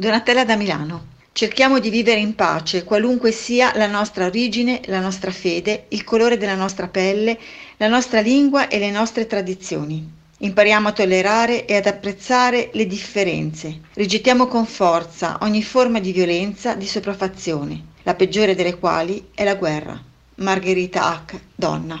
Donatella da Milano. Cerchiamo di vivere in pace, qualunque sia la nostra origine, la nostra fede, il colore della nostra pelle, la nostra lingua e le nostre tradizioni. Impariamo a tollerare e ad apprezzare le differenze. Rigettiamo con forza ogni forma di violenza, di sopraffazione, la peggiore delle quali è la guerra. Margherita Hack, donna.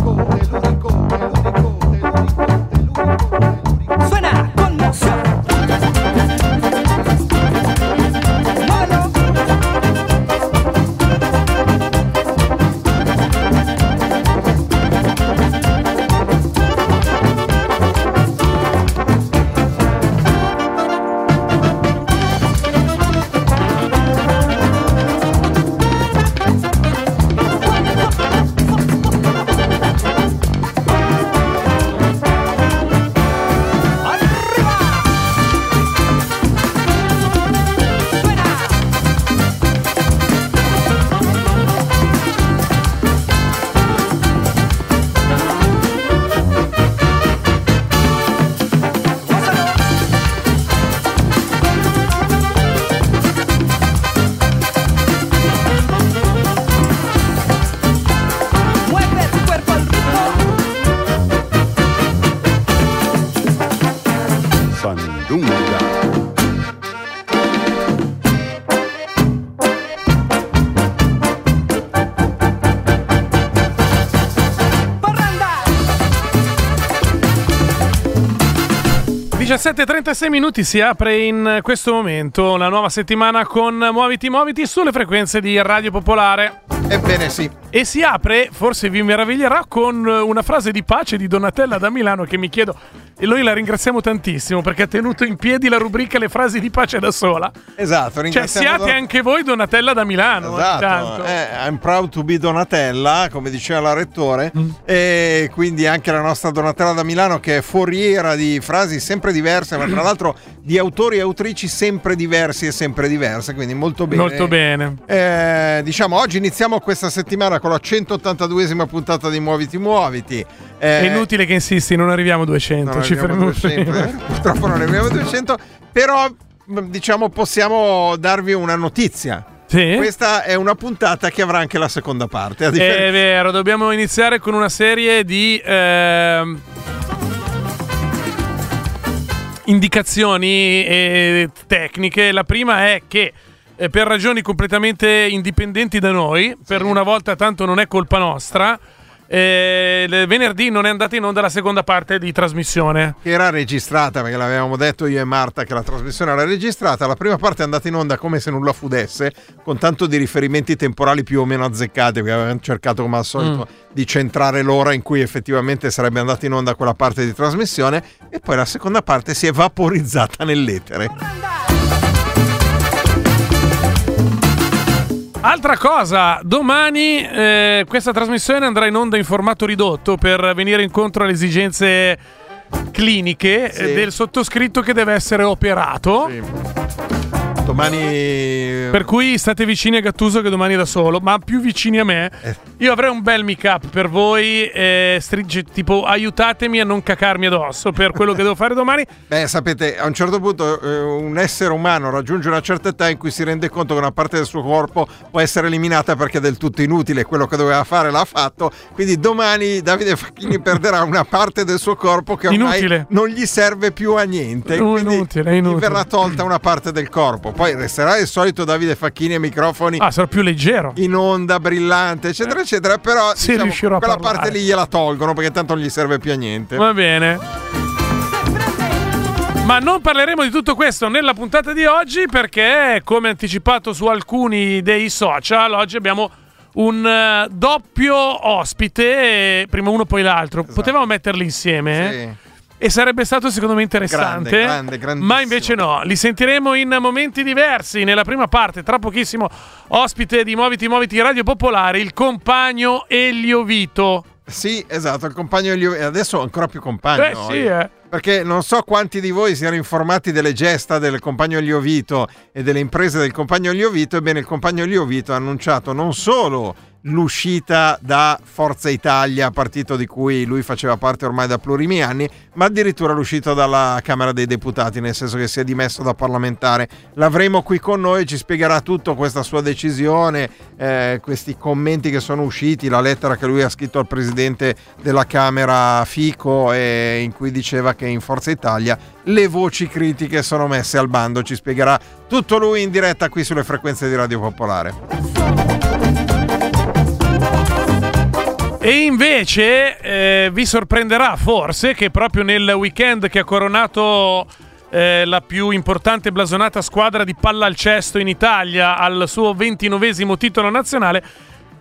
17.36 minuti si apre in questo momento la nuova settimana con Muoviti Muoviti sulle frequenze di Radio Popolare. Ebbene sì. E si apre, forse vi meraviglierà, con una frase di pace di Donatella da Milano che mi chiedo, e noi la ringraziamo tantissimo perché ha tenuto in piedi la rubrica Le frasi di pace da sola. Esatto, Cioè siate Don- anche voi Donatella da Milano. Esatto, eh, I'm proud to be Donatella, come diceva la rettore, Mm. e quindi anche la nostra Donatella da Milano che è foriera di frasi sempre diverse, ma tra l'altro di autori e autrici sempre diversi e sempre diverse, quindi molto bene. Molto bene. Eh, diciamo, oggi iniziamo questa settimana con la 182esima puntata di Muoviti Muoviti. È Eh, inutile che insisti, non arriviamo a 200, non ci fermiamo 200, prima. eh, purtroppo non arriviamo a 200, però mh, diciamo possiamo darvi una notizia. Sì? Questa è una puntata che avrà anche la seconda parte. Differenza- È vero, dobbiamo iniziare con una serie di ehm, indicazioni eh, tecniche. La prima è che eh, per ragioni completamente indipendenti da noi, per una volta tanto non è colpa nostra, eh, venerdì non è andata in onda la seconda parte di trasmissione. che era registrata perché l'avevamo detto io e Marta che la trasmissione era registrata la prima parte è andata in onda come se nulla fudesse con tanto di riferimenti temporali più o meno azzeccati perché avevamo cercato come al solito di centrare l'ora in cui effettivamente sarebbe andata in onda quella parte di trasmissione e poi la seconda parte si è vaporizzata nell'etere Altra cosa, domani eh, questa trasmissione andrà in onda in formato ridotto per venire incontro alle esigenze cliniche Sì. eh, del sottoscritto che deve essere operato. Domani Per cui state vicini a Gattuso che domani è da solo, ma più vicini a me. Eh. Io avrei un bel make up per voi, eh, stringe- tipo aiutatemi a non cacarmi addosso per quello che devo fare domani. Beh, sapete, a un certo punto eh, un essere umano raggiunge una certa età in cui si rende conto che una parte del suo corpo può essere eliminata perché è del tutto inutile, quello che doveva fare l'ha fatto, quindi domani Davide Facchini perderà una parte del suo corpo che ormai Inutile. non gli serve più a niente, quindi inutile, gli verrà tolta una parte del corpo, poi resterà il solito Davide Facchini ai microfoni Ah, sarò più leggero. in onda, brillante, eccetera, eccetera, però Sì, diciamo, quella parlare. parte lì gliela tolgono perché tanto non gli serve più a niente. Va bene. Ma non parleremo di tutto questo nella puntata di oggi perché, come anticipato su alcuni dei social, oggi abbiamo un eh, doppio ospite, eh, prima uno poi l'altro. Potevamo metterli insieme? eh? E sarebbe stato secondo me interessante. Grande, grande, ma invece no, li sentiremo in momenti diversi. Nella prima parte, tra pochissimo, ospite di Muoviti Muoviti Radio Popolare, il compagno Elio Vito. Sì, esatto, il compagno Elio adesso ancora più compagno. Eh sì, eh. Perché non so quanti di voi siano informati delle gesta del compagno Elio Vito e delle imprese del compagno Elio Vito. Ebbene, il compagno Elio Vito ha annunciato non solo l'uscita da Forza Italia, partito di cui lui faceva parte ormai da plurimi anni, ma addirittura l'uscita dalla Camera dei Deputati, nel senso che si è dimesso da parlamentare. L'avremo qui con noi, ci spiegherà tutto questa sua decisione, eh, questi commenti che sono usciti, la lettera che lui ha scritto al presidente della Camera Fico e in cui diceva che in Forza Italia le voci critiche sono messe al bando. Ci spiegherà tutto lui in diretta qui sulle frequenze di Radio Popolare. E invece eh, vi sorprenderà forse che proprio nel weekend che ha coronato eh, la più importante e blasonata squadra di palla al cesto in Italia al suo ventinovesimo titolo nazionale,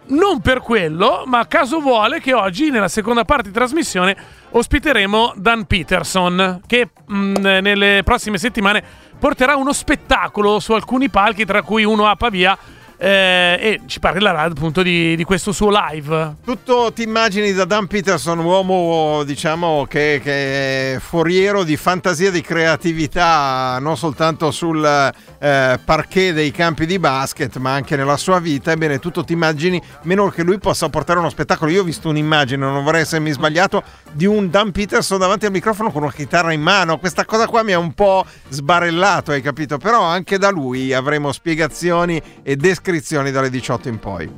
non per quello, ma caso vuole che oggi nella seconda parte di trasmissione ospiteremo Dan Peterson che mh, nelle prossime settimane porterà uno spettacolo su alcuni palchi tra cui uno a Pavia eh, e ci parlerà appunto di, di, questo suo live. Tutto ti immagini da Dan Peterson, uomo diciamo che, che è foriero di fantasia, di creatività, non soltanto sul eh, parquet dei campi di basket, ma anche nella sua vita. Ebbene, tutto ti immagini, meno che lui possa portare uno spettacolo. Io ho visto un'immagine, non vorrei essermi sbagliato, di un Dan Peterson davanti al microfono con una chitarra in mano. Questa cosa qua mi ha un po' sbarellato, hai capito? Però anche da lui avremo spiegazioni e descrizioni iscrizioni dalle 18 in poi.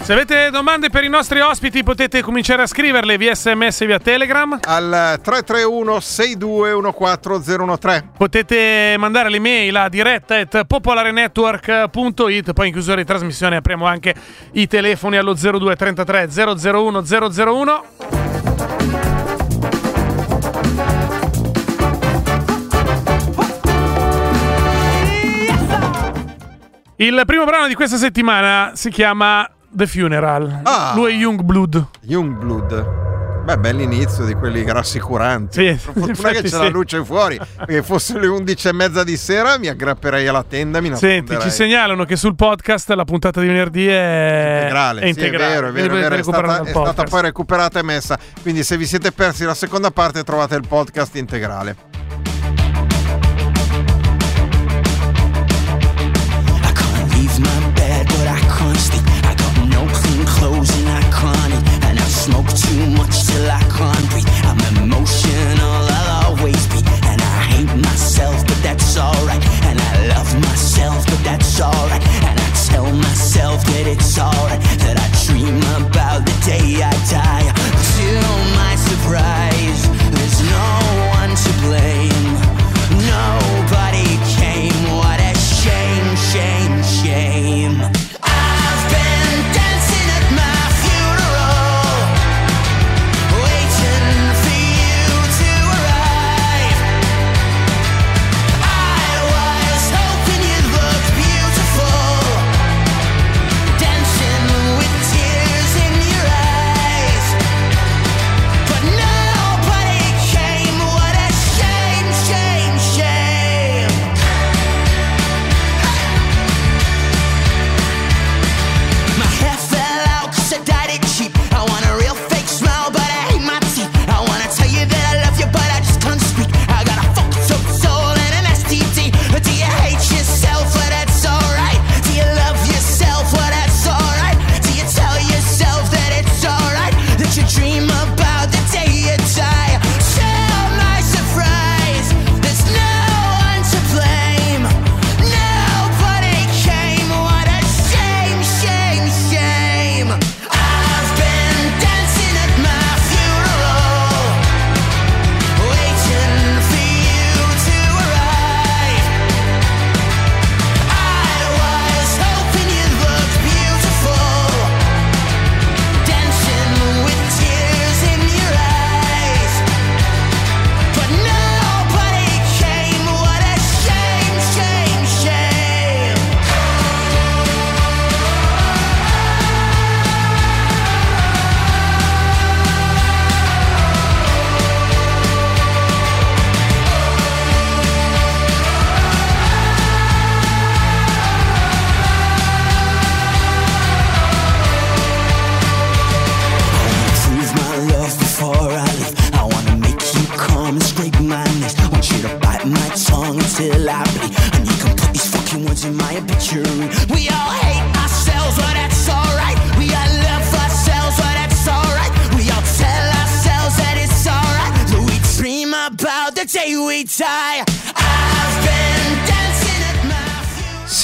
Se avete domande per i nostri ospiti potete cominciare a scriverle via sms e via telegram. Al 331 6214013 potete mandare l'email a diretta at popolarenetwork.it poi in chiusura di trasmissione apriamo anche i telefoni allo 0233 001 001 Il primo brano di questa settimana si chiama The Funeral. Ah. Lui è Youngblood. Youngblood. Beh, bell'inizio di quelli rassicuranti. Sì, per fortuna che c'è sì. la luce fuori. Perché fosse le 11 e mezza di sera mi aggrapperei alla tenda mi Senti, ci segnalano che sul podcast la puntata di venerdì è integrale, È sì, è integrale. vero, è vero, è, vero, è stata, è stata poi recuperata e messa. Quindi se vi siete persi la seconda parte trovate il podcast integrale. That's alright. And I tell myself that it's alright. That I dream about the day I die.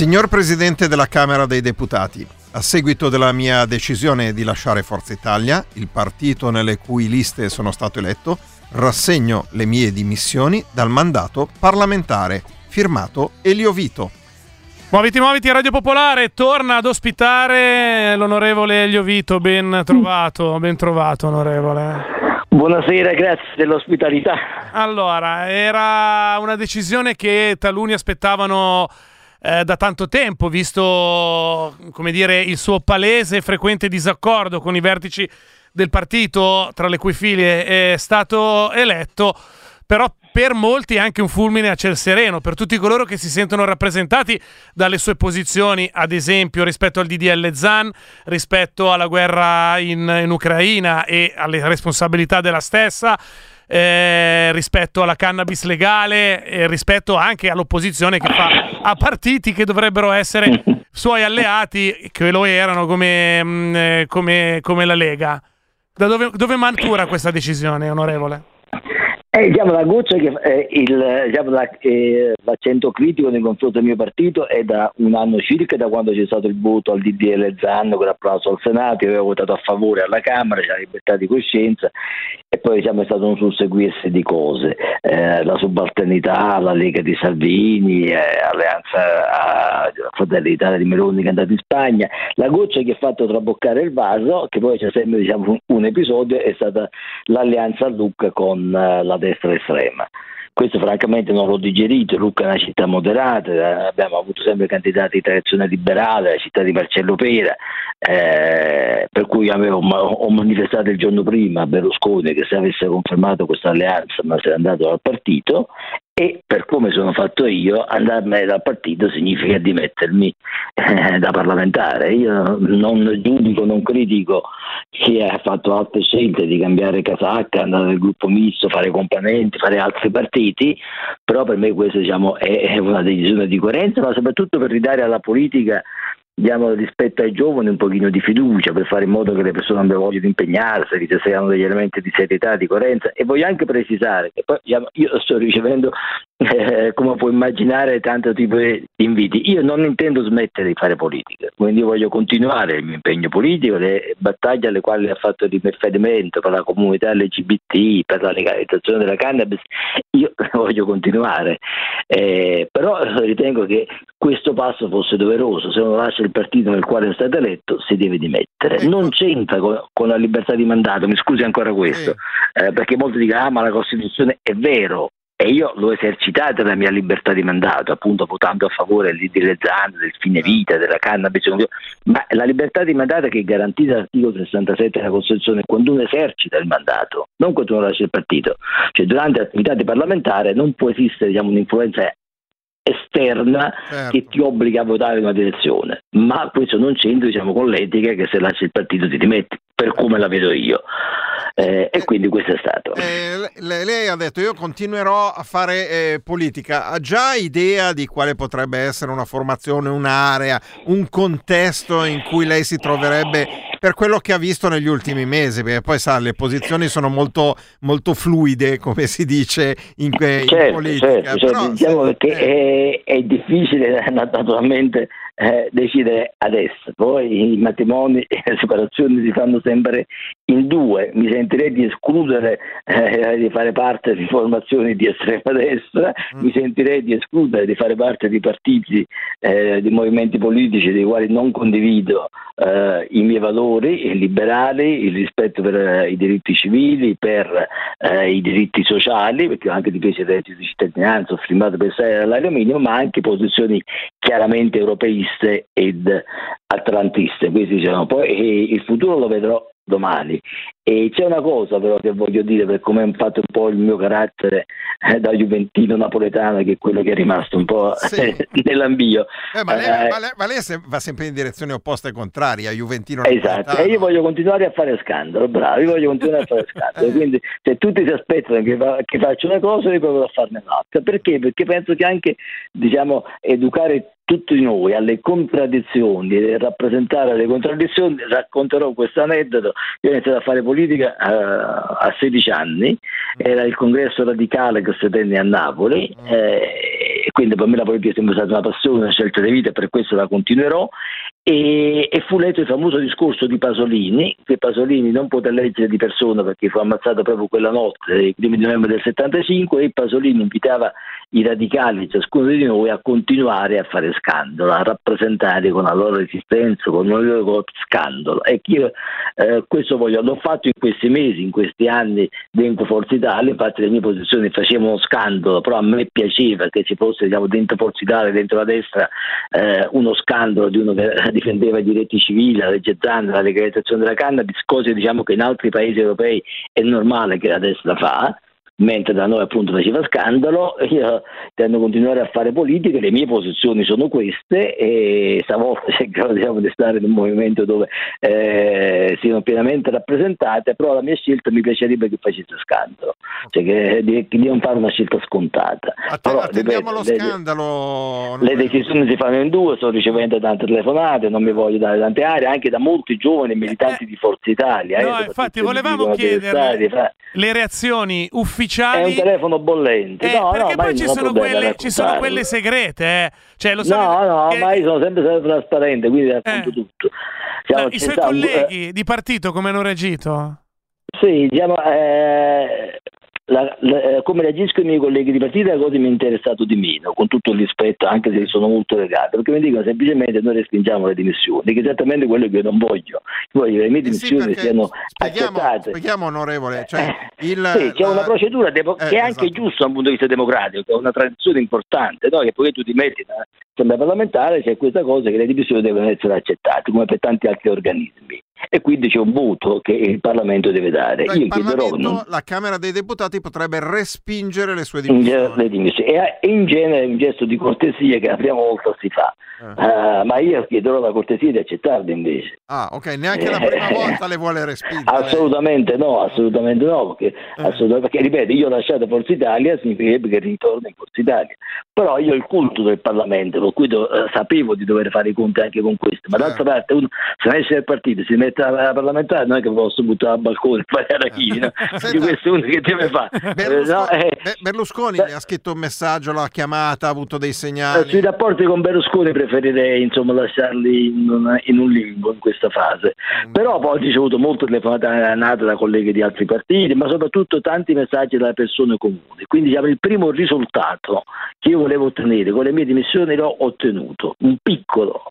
Signor Presidente della Camera dei Deputati, a seguito della mia decisione di lasciare Forza Italia, il partito nelle cui liste sono stato eletto, rassegno le mie dimissioni dal mandato parlamentare. Firmato Elio Vito. Muoviti, muoviti, Radio Popolare torna ad ospitare l'onorevole Elio Vito. Ben trovato, ben trovato, onorevole. Buonasera, grazie dell'ospitalità. Allora, era una decisione che taluni aspettavano eh, da tanto tempo, visto dire, il suo palese e frequente disaccordo con i vertici del partito, tra le cui file è stato eletto, però per molti è anche un fulmine a ciel sereno, per tutti coloro che si sentono rappresentati dalle sue posizioni, ad esempio rispetto al DDL Zan, rispetto alla guerra in, in Ucraina e alle responsabilità della stessa, eh, rispetto alla cannabis legale e rispetto anche all'opposizione che fa a partiti che dovrebbero essere suoi alleati, che lo erano come, mm, eh, come, come la Lega. Da dove, dove matura questa decisione, onorevole? Eh, diciamo, la goccia che eh, il, diciamo, la- eh, l'accento critico nei confronti del mio partito è da un anno circa, da quando c'è stato il voto al DDL Zanno con l'applauso al Senato, io avevo votato a favore alla Camera, c'è la libertà di coscienza e poi diciamo, è stato un susseguirsi di cose, Eh, la subalternità, la Lega di Salvini, eh, Alleanza a Fratelli d'Italia di Meloni che è andato in Spagna, la goccia che ha fatto traboccare il vaso, che poi c'è sempre diciamo, un, un episodio, è stata l'alleanza a Lucca con eh, la destra estrema. Questo francamente non l'ho digerito, Lucca è una città moderata, abbiamo avuto sempre candidati di tradizione liberale, la città di Marcello Pera, eh, per cui avevo, ho manifestato il giorno prima a Berlusconi che se avesse confermato questa alleanza ma se n'è andato dal partito e per come sono fatto io andarmene dal partito significa dimettermi eh, da parlamentare. Io non giudico, non critico chi ha fatto altre scelte di cambiare casacca, andare nel gruppo misto, fare componenti, fare altri partiti, però per me questa diciamo, è è una decisione di coerenza, ma soprattutto per ridare alla politica diamo rispetto ai giovani un pochino di fiducia per fare in modo che le persone abbiano voglia di impegnarsi, che ci siano degli elementi di serietà, di coerenza. E voglio anche precisare che poi diciamo, io sto ricevendo eh, come puoi immaginare tanto tipo di inviti. Io non intendo smettere di fare politica, quindi io voglio continuare il mio impegno politico, le battaglie alle quali ha fatto riferimento per la comunità LGBT, per la legalizzazione della cannabis, io voglio continuare. Eh, però ritengo che questo passo fosse doveroso, se uno lascia il partito nel quale è stato eletto si deve dimettere. Ecco. Non c'entra con, con la libertà di mandato, mi scusi ancora questo, eh, perché molti dicono ah ma la Costituzione è vero, e io l'ho esercitata la mia libertà di mandato, appunto votando a favore delle zanne, del fine vita, della cannabis, ma la libertà di mandato che è garantita dall'articolo 67 della Costituzione quando uno esercita il mandato, non quando uno lascia il partito. Cioè durante l'attività di parlamentare non può esistere diciamo, un'influenza esterna Certo. che ti obbliga a votare in una direzione, ma questo non c'entra diciamo, con l'etica che se lasci il partito ti dimetti, per come la vedo io. Eh, e quindi questo è stato. Eh, le- lei ha detto io continuerò a fare eh, politica, ha già idea di quale potrebbe essere una formazione, un'area, un contesto in cui lei si troverebbe per quello che ha visto negli ultimi mesi, perché poi sa, le posizioni sono molto, molto fluide, come si dice in, que- in Certo, politica. certo, certo, però, diciamo se- che è, è difficile naturalmente eh, decidere adesso, poi i matrimoni e le separazioni si fanno sempre in due, mi sentirei di escludere eh, di fare parte di formazioni di estrema destra, Mm. mi sentirei di escludere di fare parte di partiti, eh, di movimenti politici dei quali non condivido eh, i miei valori i liberali, il rispetto per eh, i diritti civili, per i diritti sociali, perché ho anche difeso il reddito di cittadinanza, ho firmato per stare all'aria minimo, ma anche posizioni chiaramente europeiste ed atlantiste. Questi sono. Poi eh, il futuro lo vedrò domani. E c'è una cosa però che voglio dire per come è fatto un po' il mio carattere eh, da juventino napoletano, che è quello che è rimasto un po' Sì. nell'ambio. eh, ma lei, Eh, ma lei- ma lei se- va sempre in direzione opposta e contraria, Juventino Esatto, napoletano. e io voglio continuare a fare scandalo, bravo, io voglio continuare a fare scandalo, quindi se tutti si aspettano che, fa- che faccia una cosa io provo a farne un'altra, perché? Perché penso che anche diciamo, educare tutti noi alle contraddizioni e rappresentare le contraddizioni, racconterò questo aneddoto. Io ho iniziato a fare politica eh, a 16 anni, era il congresso radicale che si tenne a Napoli. eh, e quindi per me la politica è sempre stata una passione, una scelta di vita e per questo la continuerò. E, e fu letto il famoso discorso di Pasolini, che Pasolini non poté leggere di persona perché fu ammazzato proprio quella notte, i primi di novembre del 75, e Pasolini invitava i radicali, ciascuno di noi, a continuare a fare scandalo, a rappresentare con la loro resistenza, con il loro scandalo. E io eh, questo voglio, l'ho fatto in questi mesi, in questi anni dentro Forza Italia, infatti le mie posizioni facevano scandalo, però a me piaceva che ci fosse diciamo, dentro Forza Italia, dentro la destra, eh, uno scandalo di uno che difendeva i diritti civili, la legge Zan, la legalizzazione della cannabis, cose diciamo, che in altri paesi europei è normale che la destra fa mentre da noi appunto faceva scandalo, io tendo a continuare a fare politica, le mie posizioni sono queste e stavolta cercherò diciamo, di stare in un movimento dove eh, siano pienamente rappresentate, però la mia scelta mi piacerebbe che facesse scandalo, cioè che, di, di non fare una scelta scontata. Att- Però, attendiamo ripeto, lo le- scandalo. le decisioni si fanno in due, sto ricevendo tante telefonate, non mi voglio dare tante aree, anche da molti giovani militanti Eh, di Forza Italia. eh, No, soprattutto infatti volevamo chiederle essere, fa- le reazioni È un ufficiali. telefono bollente. Eh, no, perché no, poi ci sono, quelle, ci sono quelle segrete, eh. Cioè, lo so No, no, che- ma io sono sempre stato trasparente, quindi racconto Eh. tutto. No, Diciamo, I suoi un- colleghi di partito come hanno reagito? eh, sì, diciamo, eh, la- la- eh, come reagiscono i miei colleghi di la cosa mi è interessato di meno, con tutto il rispetto, anche se sono molto legati, perché mi dicono semplicemente noi respingiamo le dimissioni, che è esattamente quello che io non voglio. Io voglio che le mie Eh sì, dimissioni siano spieghiamo, accettate. spieghiamo, onorevole, cioè Eh, il, sì, c'è la- una procedura depo- Eh, che è anche esatto. giusta dal punto di vista democratico, che è una tradizione importante, no? che poi tu ti metti Assemblea parlamentare, c'è questa cosa che le dimissioni devono essere accettate, come per tanti altri organismi. E quindi c'è un voto che il Parlamento deve dare. Cioè, Io il chiederò non- la Camera dei Deputati potrebbe respingere le sue dimissioni. le dimissioni. E in genere è un gesto di cortesia che la prima volta si fa. Eh. Eh, ma io chiederò la cortesia di accettarle invece. Ah, ok, neanche la prima Eh, volta le vuole respingere. Assolutamente no, assolutamente no, perché, assolutamente- perché, ripeto, io ho lasciato Forza Italia, significherebbe che ritorno in Forza Italia. Però io ho il culto del Parlamento, per cui do- eh, sapevo di dover fare i conti anche con questo. Ma d'altra Certo. parte uno se ne esce dal partito, si mette alla parlamentare, non è che posso buttare al balcone e fare arachini, no? Senta- Di questo è uno che deve fare. Berlusconi, Eh, no, eh, Be- Berlusconi beh- ha scritto un messaggio, l'ha chiamata, ha avuto dei Eh, segnali. Sui rapporti con Berlusconi preferirei insomma, lasciarli in, un- in un limbo in questa fase. Mm. Però poi ho ricevuto molte telefonate nate da colleghi di altri partiti, ma soprattutto tanti messaggi da persone comuni. Quindi diciamo, il primo risultato che io volevo ottenere con le mie dimissioni l'ho ottenuto. Un piccolo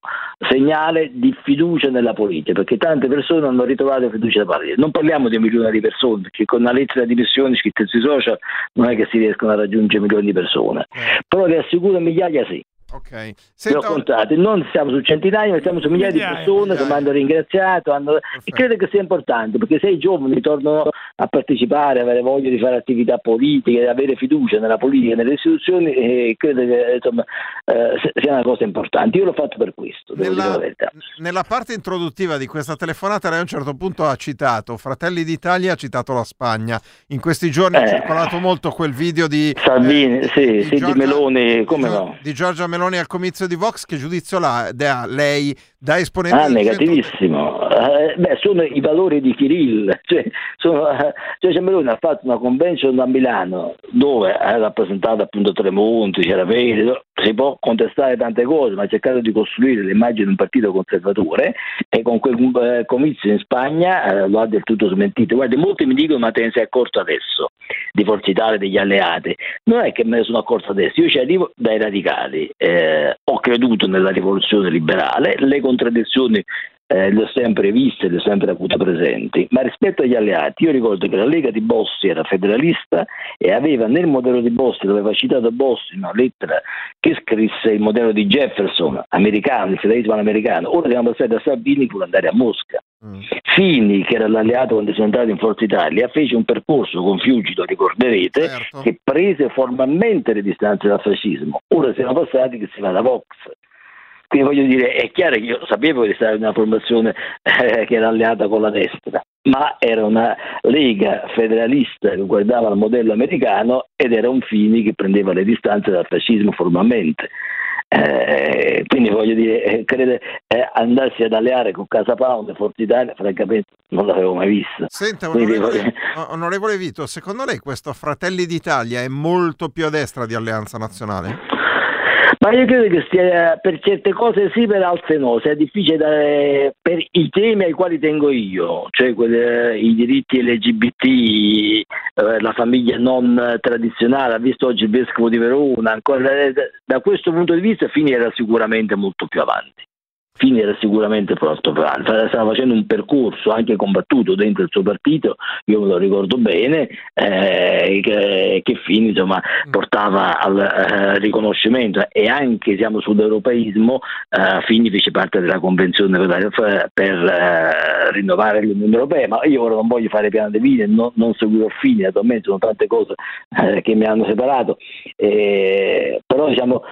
segnale di fiducia nella politica, perché tante persone hanno ritrovato fiducia da parte. Non parliamo di un milione di persone, perché con una lettera di dimissioni scritta sui social non è che si riescono a raggiungere milioni di persone. Eh, Però vi assicuro migliaia sì. Ok. Li ho Senta, contati, non siamo su centinaia, ma siamo su migliaia di Migliaia, persone che migliaia. mi hanno ringraziato hanno- e credo che sia importante perché se i giovani tornano a partecipare, avere voglia di fare attività politiche, avere fiducia nella politica, nelle istituzioni, eh, credo che insomma, eh, sia una cosa importante. Io l'ho fatto per questo, nella, nella parte introduttiva di questa telefonata lei a un certo punto ha citato Fratelli d'Italia, ha citato la Spagna. In questi giorni è Eh. circolato molto quel video di Salvini, sì, di sì, di Meloni, come di no? di Giorgia Meloni al comizio di Vox. Che giudizio l'ha da lei da esponente Ah, negativissimo. Eh, beh, sono i valori di Kirill. Cioè, sono, eh, Giorgia Meloni ha fatto una convention a Milano dove ha rappresentato appunto Tremonti, c'era Vede, si può contestare tante cose, ma ha cercato di costruire l'immagine di un partito conservatore e con quel eh, comizio in Spagna eh, lo ha del tutto smentito. Guardi, molti mi dicono ma te ne sei accorto adesso di Forza Italia degli alleati. Non è che me ne sono accorto adesso, io ci arrivo dai radicali, eh, ho creduto nella rivoluzione liberale, le contraddizioni eh, le ho sempre viste, le ho sempre avute presenti, ma rispetto agli alleati io ricordo che la Lega di Bossi era federalista e aveva nel modello di Bossi, dove aveva citato Bossi una lettera che scrisse il modello di Jefferson, americano, il federalismo americano, ora siamo passati da Salvini per andare a Mosca. Mm. Fini, che era l'alleato quando sono entrato in Forza Italia, fece un percorso con Fiuggi, lo ricorderete, Certo. che prese formalmente le distanze dal fascismo. Ora siamo passati che si va da Vox. Quindi voglio dire, è chiaro che io sapevo di stare in una formazione eh, che era alleata con la destra, ma era una lega federalista che guardava il modello americano ed era un Fini che prendeva le distanze dal fascismo formalmente. Eh, quindi voglio dire, eh, credo eh, andarsi ad alleare con Casa Pound e Forza Italia, francamente non l'avevo mai vista. Senta, Quindi, onorevole, o- onorevole Vito, secondo lei questo Fratelli d'Italia è molto più a destra di Alleanza Nazionale? Ma io credo che stia per certe cose sì, per altre no, sia difficile dare per i temi ai quali tengo io, cioè quelle- i diritti LGBT, eh, la famiglia non tradizionale, ha visto oggi il vescovo di Verona, ancora, eh, da- da questo punto di vista Fini era sicuramente molto più avanti. Fini era sicuramente molto più avanti, stava facendo un percorso anche combattuto dentro il suo partito, io me lo ricordo bene, eh, che, che Fini insomma, portava al eh, riconoscimento. E anche siamo sull'europeismo, eh, Fini fece parte della convenzione per, per, eh, rinnovare l'Unione Europea, ma io ora non voglio fare piano di vita, non, non seguirò Fini, attualmente sono tante cose eh, che mi hanno separato, eh, però diciamo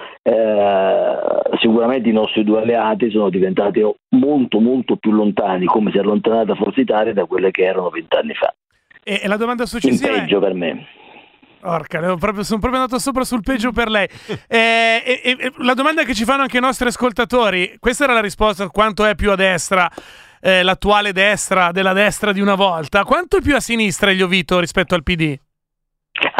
sicuramente i nostri due alleati sono diventati molto molto più lontani, come si è allontanata Forza Italia da quelle che erano vent'anni fa. E, la domanda In successiva è... peggio per me. Devo proprio- sono proprio andato sopra sul peggio per lei. Eh, e- e- e la domanda che ci fanno anche i nostri ascoltatori, questa era la risposta, quanto è più a destra eh, l'attuale destra della destra di una volta, quanto è più a sinistra Elio Vito rispetto al PD?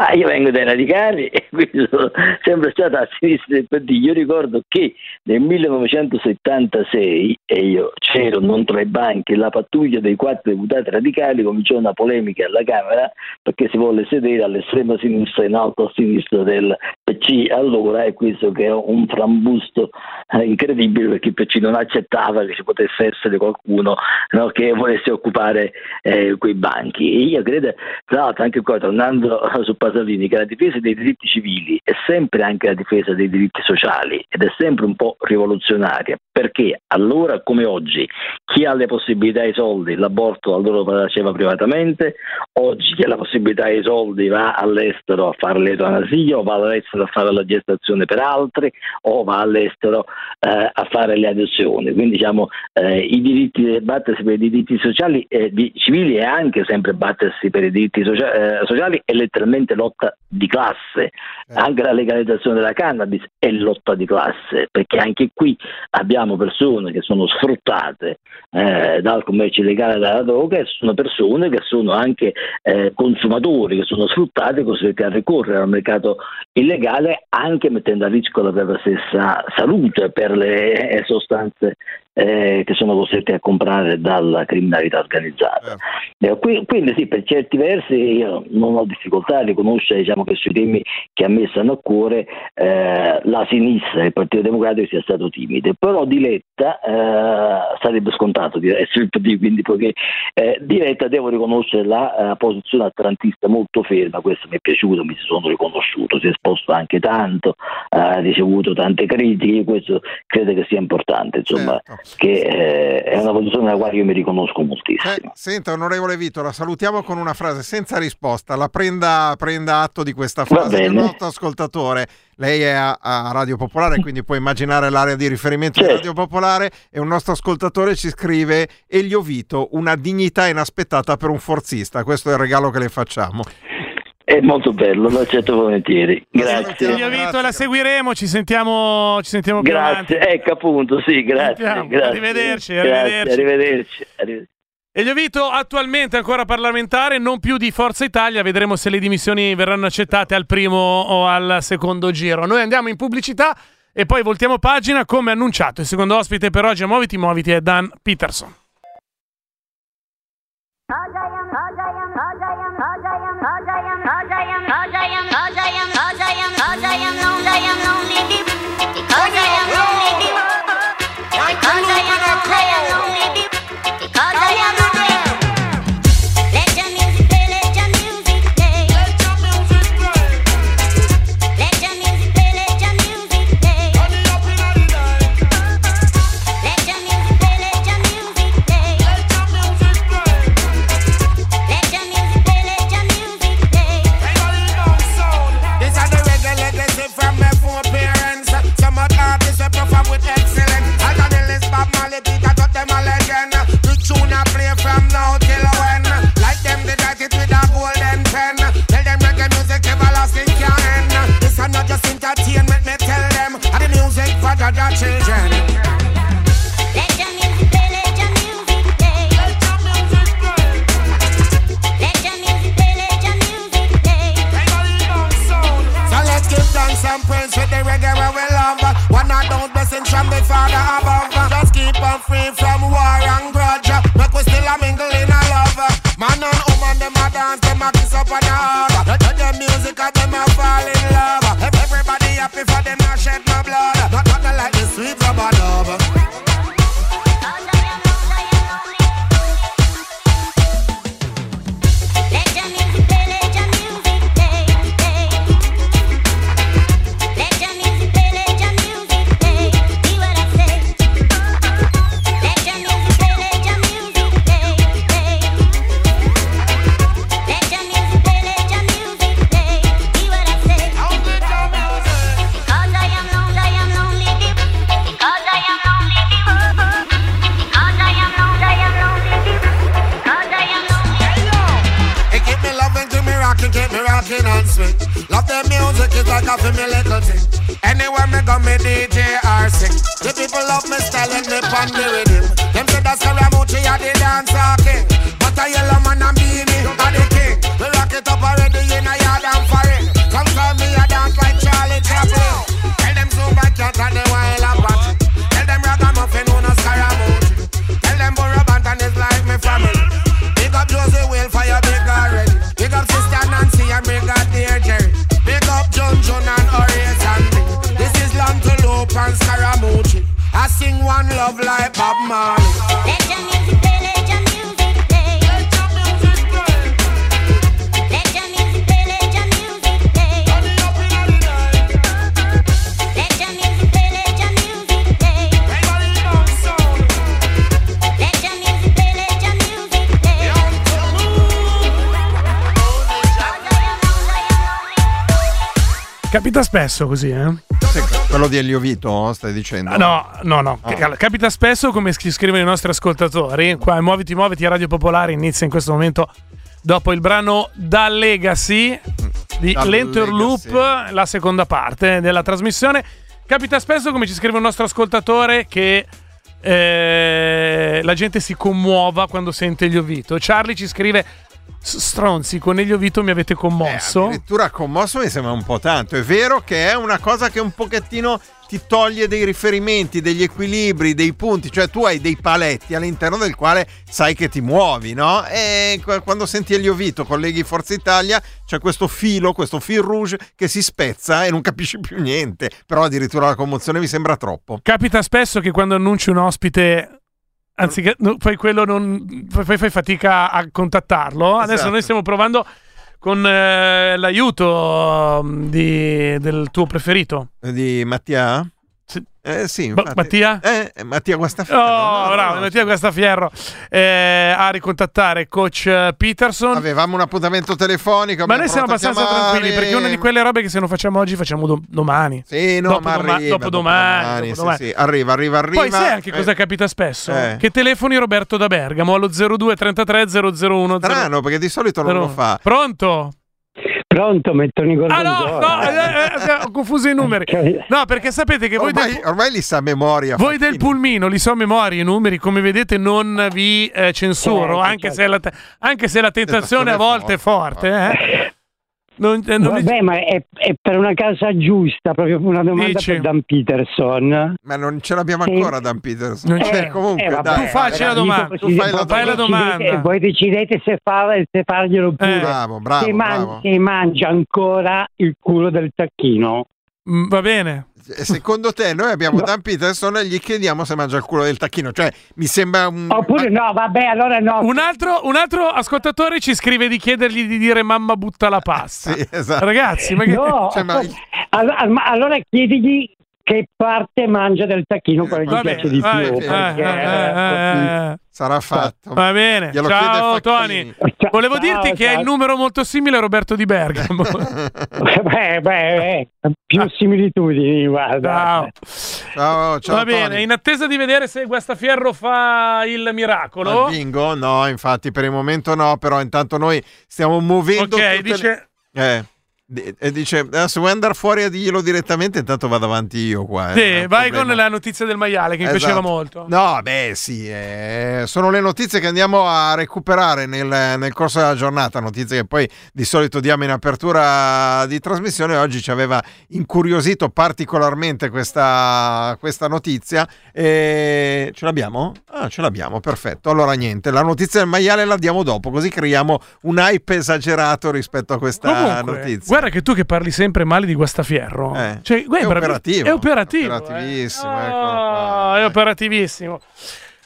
Ah, io vengo dai radicali e quindi sono sempre stato a sinistra del PD. Io ricordo che nel 1976, e io c'ero non tra i banchi, la pattuglia dei quattro deputati radicali cominciò una polemica alla Camera perché si volle sedere all'estrema sinistra in alto a sinistra del PC allora e questo che è un frambusto eh, incredibile perché il PC non accettava che ci potesse essere qualcuno no, che volesse occupare eh, quei banchi. E io credo, tra l'altro, anche qua tornando su Pasolini, che la difesa dei diritti civili è sempre anche la difesa dei diritti sociali ed è sempre un po' rivoluzionaria, perché allora come oggi chi ha le possibilità e i soldi l'aborto allora lo faceva privatamente, oggi chi ha la possibilità e i soldi va all'estero a fare l'eutanasia o va all'estero a fare la gestazione per altri o va all'estero eh, a fare le adozioni. Quindi diciamo eh, i diritti, battersi per i diritti sociali e di- civili è anche sempre battersi per i diritti socia- eh, sociali è letteralmente lotta di classe. Anche la legalizzazione della cannabis è lotta di classe, perché anche qui abbiamo persone che sono sfruttate eh, dal commercio illegale della droga e sono persone che sono anche eh, consumatori, che sono sfruttati costretti a ricorrere al mercato illegale anche mettendo a rischio la propria stessa salute per le eh, sostanze eh, che sono costretti a comprare dalla criminalità organizzata. Eh, qui- quindi sì, per certi versi io non ho difficoltà a riconoscere diciamo, che sui temi che a me stanno a cuore eh, la sinistra, il Partito Democratico sia stato timido, però di Letta eh, sarebbe scontato di essere il PD, quindi poiché eh, di Letta devo riconoscere la eh, posizione atlantista molto ferma, questo mi è piaciuto, mi si sono riconosciuto, si è esposto anche tanto, ha ricevuto tante critiche, questo credo che sia importante, insomma, Certo. Che eh, è una posizione nella quale io mi riconosco moltissimo. Eh, senta, onorevole Vito, la salutiamo con una frase senza risposta. La prenda, prenda atto di questa frase del nostro ascoltatore. Lei è a, a Radio Popolare, quindi può immaginare l'area di riferimento di Certo. Radio Popolare. E un nostro ascoltatore ci scrive: Elio Vito, una dignità inaspettata per un forzista. Questo è il regalo che le facciamo. È molto bello, lo accetto volentieri. Grazie. Elio Vito, la seguiremo, ci sentiamo, ci sentiamo più avanti. Grazie, ecco appunto, sì, grazie. Grazie. Arrivederci, Grazie, arrivederci. arrivederci, arrivederci. Elio Vito attualmente ancora parlamentare, non più di Forza Italia, vedremo se le dimissioni verranno accettate al primo o al secondo giro. Noi andiamo in pubblicità e poi voltiamo pagina come annunciato. Il secondo ospite per oggi a Muoviti Muoviti è Dan Peterson. Oh, sayang. For me little thing. Anywhere me go, me DJ or sing. The people love me style and me pan the rhythm. Them say that's Scaramucci, I the dancer king. But a yellow man and beanie, I the king. Scaramucci. I sing one love like Bob Marley. Let your music play, let your music play. Let your music play, let your music play. Let your music play, let your music play. Let your music play, let your music play. Capita spesso così, eh? Quello di Elio Vito, stai dicendo? Ah, No, no, no. Ca- Capita spesso, come ci scrivono i nostri ascoltatori. Qua, muoviti, muoviti, Radio Popolare inizia in questo momento dopo il brano Da Legacy di Da Lenter Loop, Legacy. la seconda parte della trasmissione. Capita spesso, come ci scrive un nostro ascoltatore, che eh, la gente si commuova quando sente gli Ovito. Charlie ci scrive: "S- Stronzi, con Elio Vito mi avete commosso. Eh, addirittura commosso mi sembra un po' tanto. È vero che è una cosa che un pochettino ti toglie dei riferimenti, degli equilibri, dei punti, cioè tu hai dei paletti all'interno del quale sai che ti muovi, no? E qu- quando senti Elio Vito, colleghi Forza Italia, c'è questo filo, questo fil rouge che si spezza e non capisci più niente. Però addirittura la commozione mi sembra troppo. Capita spesso che quando annunci un ospite, anziché no, poi quello non poi fai fatica a contattarlo. Adesso Esatto. noi stiamo provando con eh, l'aiuto um, di- del tuo preferito. Di Mattia? Sì. Eh sì, Ba-. Mattia? Eh, Mattia Guastaferro. Oh, no, no, bravo, no, Mattia Guastaferro eh, a ricontattare coach eh, Peterson. Avevamo un appuntamento telefonico. Ma noi siamo abbastanza tranquilli perché è una di quelle robe che se non facciamo oggi facciamo do- domani. Sì, no, ma Dopodoma- arriva, dopodomani, sì, dopodomani. sì. Arriva, arriva, arriva. Poi sai anche Eh, cosa capita spesso? Eh. Che telefoni Roberto da Bergamo allo 02 33 001 Strano, perché di solito non lo fa. Pronto? Pronto, mettono i Ah no, no, eh, eh, ho confuso i numeri. No, perché sapete che voi Ormai, del, ormai li sa a memoria. voi del pulmino li so a memoria i numeri, come vedete non vi eh, censuro, Certo, anche, certo. Se la anche se la tentazione a volte è forte. eh. Non, non Vabbè, ma è, è per una casa giusta, proprio una domanda Dici? per Dan Peterson. Ma non ce l'abbiamo Sì. ancora Dan Peterson. Non c'è. Eh, comunque, eh, vabbè, dai. Tu facci la domanda, tu fai la voi fai la decidete- domanda. Voi decidete se, far- se farglielo pure. Eh. Bravo, bravo, se, man- bravo. se mangia ancora il culo del tacchino. Mm, Va bene. E Secondo te noi abbiamo Dan Peterson e gli chiediamo se mangia il culo del tacchino? Cioè, mi sembra un... Oppure no, vabbè, allora no. Un altro, un altro ascoltatore ci scrive di chiedergli di dire mamma butta la pasta. Sì, esatto. Ragazzi, ma che... No, Cioè, ma- all- all- ma allora chiedigli che parte mangia del tacchino, quello che Va gli bene, piace di più. bene, perché- eh, eh, eh, eh. Sarà fatto. Va bene, Glielo ciao. Tony. Ciao, Volevo ciao, dirti che ciao. hai il numero molto simile a Roberto di Bergamo. Beh, beh, eh, più similitudini, guarda. ciao. Ciao, ciao Va bene, Tony. in attesa di vedere se Guastafierro fa il miracolo. Al bingo? No, infatti per il momento no, però intanto noi stiamo muovendo Ok, tutte dice le... Eh, e dice adesso vuoi andare fuori a dirglielo direttamente intanto vado avanti io qua eh, Sì, vai problema. con la notizia del maiale che mi Esatto. piaceva molto. No, beh, sì, eh, sono le notizie che andiamo a recuperare nel, nel corso della giornata, notizie che poi di solito diamo in apertura di trasmissione. Oggi ci aveva incuriosito particolarmente questa, questa notizia. E ce l'abbiamo? Ah, ce l'abbiamo, perfetto. Allora, niente, la notizia del maiale la diamo dopo, così creiamo un hype esagerato rispetto a questa Comunque, notizia. Guarda che tu che parli sempre male di Guastafierro, Eh, cioè, guarda, è operativo, È operativo. operativissimo, eh. qua. è operativissimo.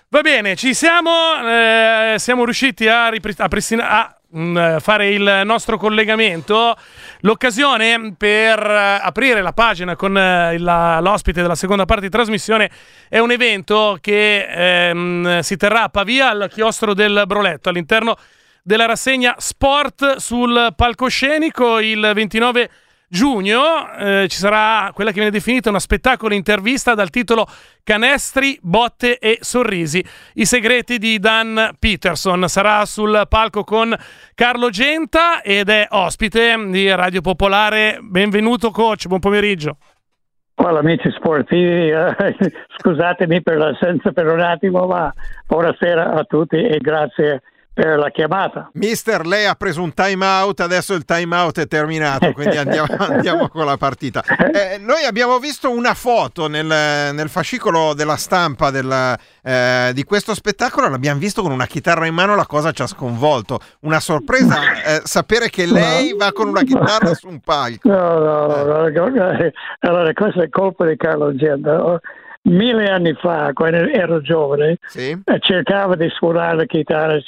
Va bene, ci siamo. eh, siamo riusciti a, ripri- a pristina- a, mm, fare il nostro collegamento. L'occasione per eh, aprire la pagina con eh, la- l'ospite della seconda parte di trasmissione è un evento che ehm, si terrà a Pavia al chiostro del Broletto all'interno della rassegna Sport sul palcoscenico il 29 giugno eh, ci sarà quella che viene definita una spettacolo intervista dal titolo Canestri, botte e sorrisi. I segreti di Dan Peterson sarà sul palco con Carlo Genta ed è ospite di Radio Popolare. Benvenuto coach, buon pomeriggio. Guarda, amici sportivi, eh, scusatemi per l'assenza per un attimo, ma buonasera a tutti e grazie per la chiamata. Mister, lei ha preso un time out, adesso il time out è terminato, quindi andiamo, andiamo con la partita. Eh, noi abbiamo visto una foto nel, nel fascicolo della stampa del, eh, di questo spettacolo, l'abbiamo visto con una chitarra in mano, la cosa ci ha sconvolto. Una sorpresa eh, sapere che lei va con una chitarra su un palco. No, no, no, allora questa è colpa di Carlo Genta. Mille anni fa, quando ero giovane, Sì? eh, cercavo di suonare la chitarra,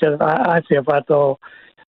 anzi ho fatto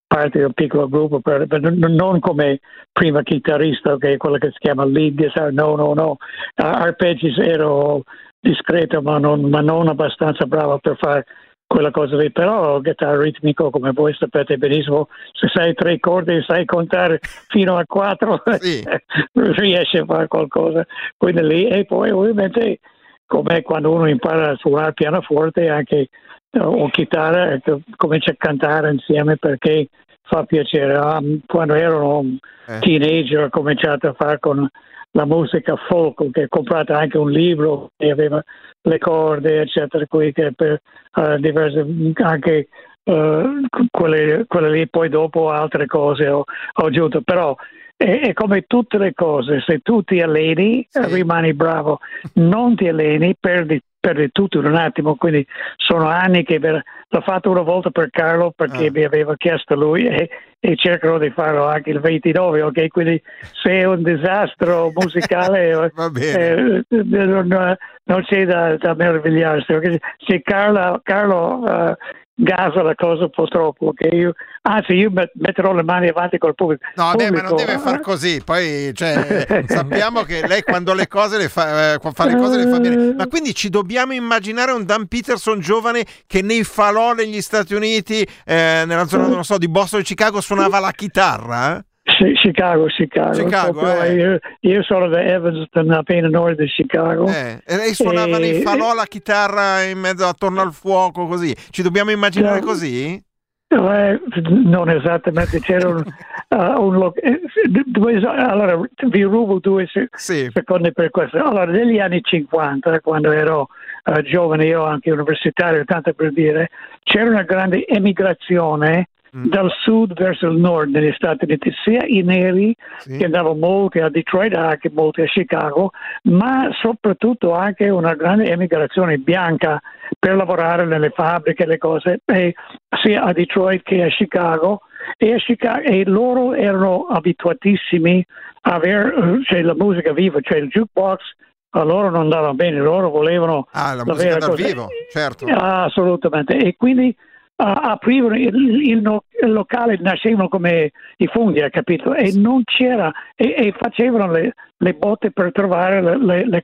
parte di un piccolo gruppo, per, per- non come prima chitarrista, che è quello che si chiama lead no, no, no. Arpeggi ero discreto, ma non, ma non abbastanza bravo per fare quella cosa lì, però chitarra ritmico, come voi sapete benissimo, se sai tre corde e sai contare fino a quattro, Sì. riesci a fare qualcosa. Quindi lì, e poi ovviamente come quando uno impara a suonare pianoforte anche eh, o chitarra ecco, comincia a cantare insieme perché fa piacere Ah, quando ero un Eh. teenager ho cominciato a fare con la musica folk che ho comprato anche un libro che aveva le corde eccetera qui che per eh, diverse anche eh, quelle, quelle lì poi dopo altre cose ho, ho aggiunto però è, come tutte le cose, se tu ti alleni Sì. rimani bravo, non ti alleni perdi, perdi tutto in un attimo, quindi sono anni che per- l'ho fatto una volta per Carlo perché Ah. mi aveva chiesto lui e, e cercherò di farlo anche il 29, ok? Quindi se è un disastro musicale eh, eh, non, non c'è da, da meravigliarsi, ok? Se Carlo, Carlo eh, gasa la cosa un po' troppo? Io- anzi io met- metterò le mani avanti col pubblico. No, vabbè, ma non Pubblico, deve far così. Poi cioè, sappiamo che lei quando le cose le fa, eh, fa le cose le fa bene. Ma quindi ci dobbiamo immaginare un Dan Peterson giovane che nei falò negli Stati Uniti, eh, nella zona non so, di Boston e Chicago, suonava la chitarra? Chi- Chicago, Chicago. Chicago, eh. io, io sono da Evanston, appena a nord di Chicago. Eh, e lei suonava nei E- falò la chitarra in mezzo attorno al fuoco, così. Ci dobbiamo immaginare No. così? Eh, non esattamente, c'era un, uh, un lo- eh, allora vi rubo due se- Sì. secondi per questo. Allora, negli anni 50, quando ero eh, giovane, io anche universitario, tanto per dire, c'era una grande emigrazione Mm. dal sud verso il nord negli Stati Uniti, sia i neri Sì. che andavano molti a Detroit, anche molti a Chicago, ma soprattutto anche una grande emigrazione bianca per lavorare nelle fabbriche, le cose, e sia a Detroit che a Chicago. E, a Chicago, e loro erano abituatissimi a avere cioè, la musica viva, cioè il jukebox a loro non andava bene, loro volevano Ah, la la musica dal vivo, certo. Assolutamente. E quindi ah, aprivano il, il locale, nascevano come i funghi, hai capito? E non c'era, e, e facevano le, le botte per trovare le, le-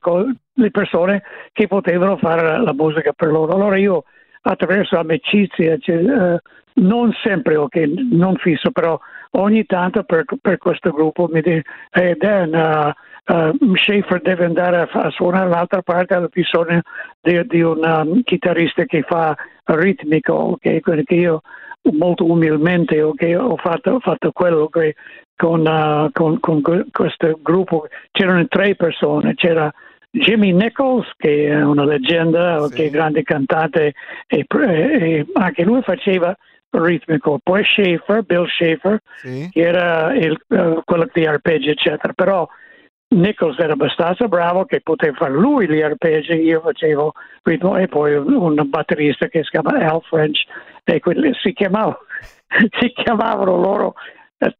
le persone che potevano fare la, musica per loro. Allora io attraverso amicizie, cioè, eh, non sempre, ok, non fisso, però ogni tanto per, per questo gruppo mi dice, hey Dan, uh, uh, Schaefer deve andare a, a suonare l'altra parte, ha bisogno di, di un um, chitarrista che fa ritmico, ok, quindi io molto umilmente ok, ho, fatto, ho fatto quello che con, eh, con- con que- questo gruppo, c'erano tre persone, c'era Jimmy Nichols che è una leggenda, che è grande cantante e, e anche lui faceva ritmico, poi Schaefer, Bill Schaefer, Sì. che era il, eh, quello di arpeggi eccetera, però Nichols era abbastanza bravo che poteva fare lui gli arpeggi, io facevo ritmo e poi un, batterista che si chiama Al French e quelli si chiamavano, si chiamavano loro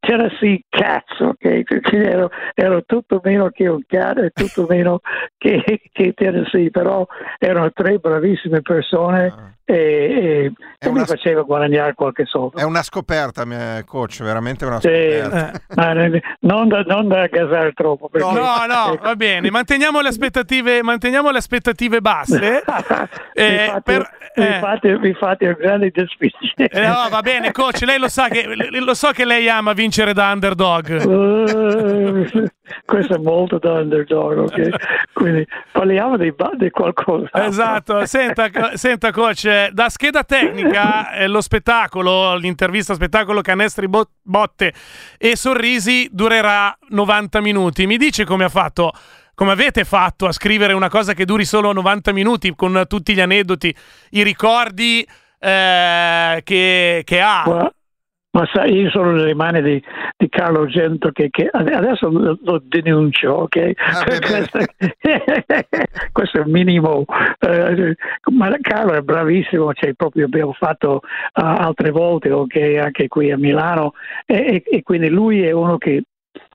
Tennessee Cats, ok? Che ero, ero tutto meno che un cat e tutto meno che, che Tennessee, però erano tre bravissime persone e, e- e mi faceva guadagnare qualche soldo. È una scoperta, coach, veramente una Sì, scoperta. ma non da, non da gasare troppo. perché- No, no, va bene, manteniamo le aspettative, manteniamo le aspettative basse. Eh, fate, per- eh. fate- mi fate un grande dispiacere. Eh, no, va bene, coach, lei lo sa che lo so che lei ama vincere da underdog. Eh, questo è molto da underdog, ok? Quindi parliamo di, di qualcosa. Esatto, senta, senta coach, eh, da scheda tecnica eh, lo spettacolo, l'intervista spettacolo canestri bo- botte e sorrisi durerà 90 minuti. Mi dice come ha fatto, come avete fatto a scrivere una cosa che duri solo 90 minuti con tutti gli aneddoti, i ricordi eh, che, che ha? Ma, sai, io sono nelle mani di, di Carlo Gento che, che adesso lo, lo denuncio, ok? questo, questo è il minimo. eh, ma Carlo è bravissimo, cioè, proprio abbiamo fatto eh, altre volte, ok, anche qui a Milano, e, e- e quindi lui è uno che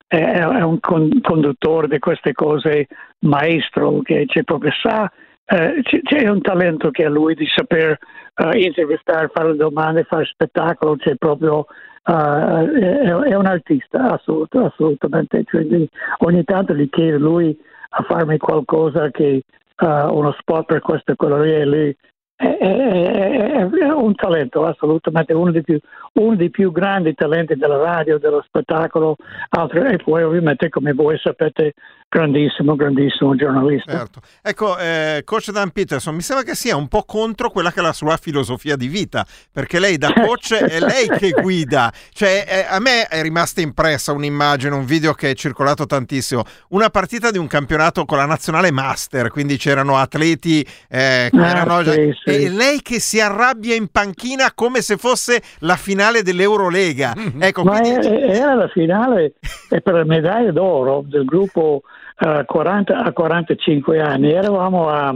è, è un con- conduttore di queste cose maestro, che c'è proprio sa, eh, c'è, un talento che ha lui di saper eh, intervistare, fare domande, fare spettacolo, c'è proprio eh, è, è un artista assolut- assolutamente, quindi ogni tanto gli chiedo lui a farmi qualcosa che eh, uno spot per questo e quello lì lui è, è- è- è un talento assolutamente uno dei più uno dei più grandi talenti della radio, dello spettacolo, altro, e poi ovviamente come voi sapete grandissimo, grandissimo giornalista. Certo. Ecco, eh, coach Dan Peterson, mi sembra che sia un po' contro quella che è la sua filosofia di vita, perché lei da coach è lei che guida. Cioè, eh, a me è rimasta impressa un'immagine, un video che è circolato tantissimo, una partita di un campionato con la nazionale master, quindi c'erano atleti eh, che Ah, erano sì, sì. e lei che si arrabbia in panchina come se fosse la finale dell'Eurolega. Ecco, Ma quindi- era la finale per la medaglia d'oro del gruppo eh, 40 a 45 anni. Eravamo a,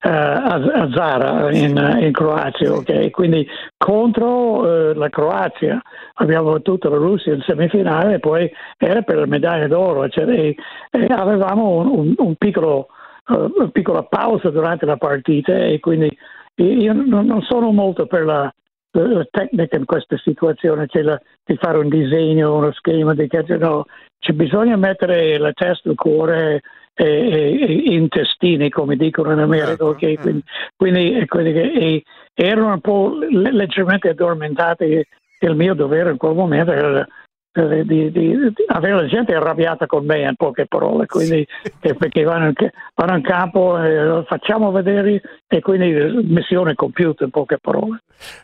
a, a Zara in, in Croazia, ok? Quindi contro eh, la Croazia abbiamo battuto la Russia in semifinale e poi era per la medaglia d'oro cioè, e, e avevamo un, un- un piccolo, eh, una piccola pausa durante la partita e quindi io non, sono molto per la, la tecnica in questa situazione, cioè la- di fare un disegno, uno schema, di no, c'è bisogno mettere la testa, il cuore e, e- gli intestini, come dicono in America, ok? Quindi, quindi, e quindi che- e- erano un po' le- leggermente addormentati il mio dovere in quel momento era di, di- di avere la gente arrabbiata con me in poche parole, quindi che- perché vanno in, vanno in campo, eh, facciamo vedere e quindi missione compiuta in poche parole.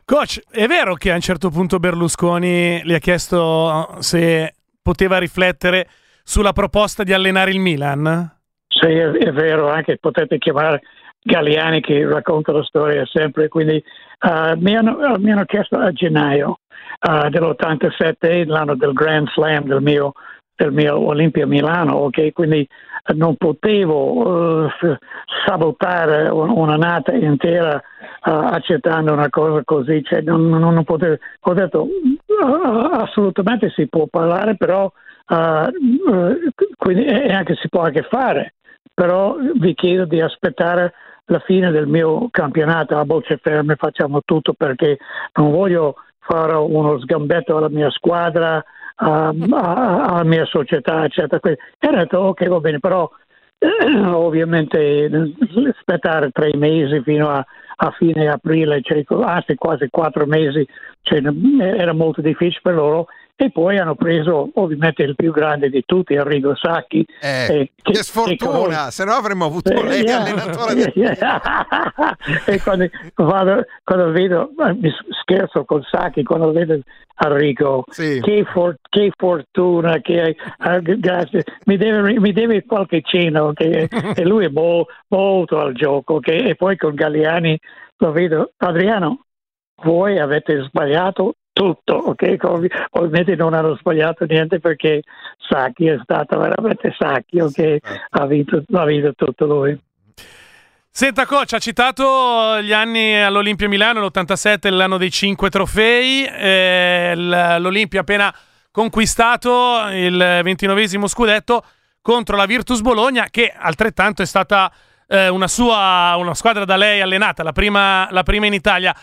Coach, è vero che a un certo punto Berlusconi le ha chiesto se poteva riflettere sulla proposta di allenare il Milan? Sì, è, è vero, anche potete chiamare Galliani che racconta la storia sempre, quindi eh, mi, hanno, mi hanno chiesto a gennaio eh, dell'87, l'anno del Grand Slam del mio, del mio Olimpia Milano, ok? Quindi non potevo f- sabotare un- un'annata intera eh, accettando una cosa così, cioè non, non, non potevo, ho detto "Ah, assolutamente si può parlare, però eh, quindi, e anche si può anche fare però vi chiedo di aspettare la fine del mio campionato a bocce ferme, facciamo tutto perché non voglio fare uno sgambetto alla mia squadra, a- a- alla mia società, eccetera. E ho detto ok, va bene, però eh, ovviamente aspettare tre mesi fino a, a fine aprile, cioè, anzi quasi quattro mesi, cioè, era molto difficile per loro e poi hanno preso ovviamente il più grande di tutti, Arrigo Sacchi. Eh, eh, che, sfortuna, se no avremmo avuto Eh, lei yeah. allenatore del e quando, vado- quando vedo, mi scherzo con Sacchi, quando vedo Enrico, che, for- che fortuna, che, eh, grazie, mi deve, mi deve qualche cena, ok? e lui è mo- molto al gioco, ok? e poi con Galliani lo vedo, Adriano, voi avete sbagliato tutto, ok? Ov- Ovviamente non hanno sbagliato niente perché Sacchi è stato veramente Sacchi, ok? Ha vinto, ha vinto tutto lui. Senta coach, ha citato gli anni all'Olimpia Milano, l'87 l'anno dei cinque trofei, eh, l'Olimpia ha appena conquistato il ventinovesimo scudetto contro la Virtus Bologna che altrettanto è stata eh, una sua una squadra da lei allenata, la prima, la prima in Italia.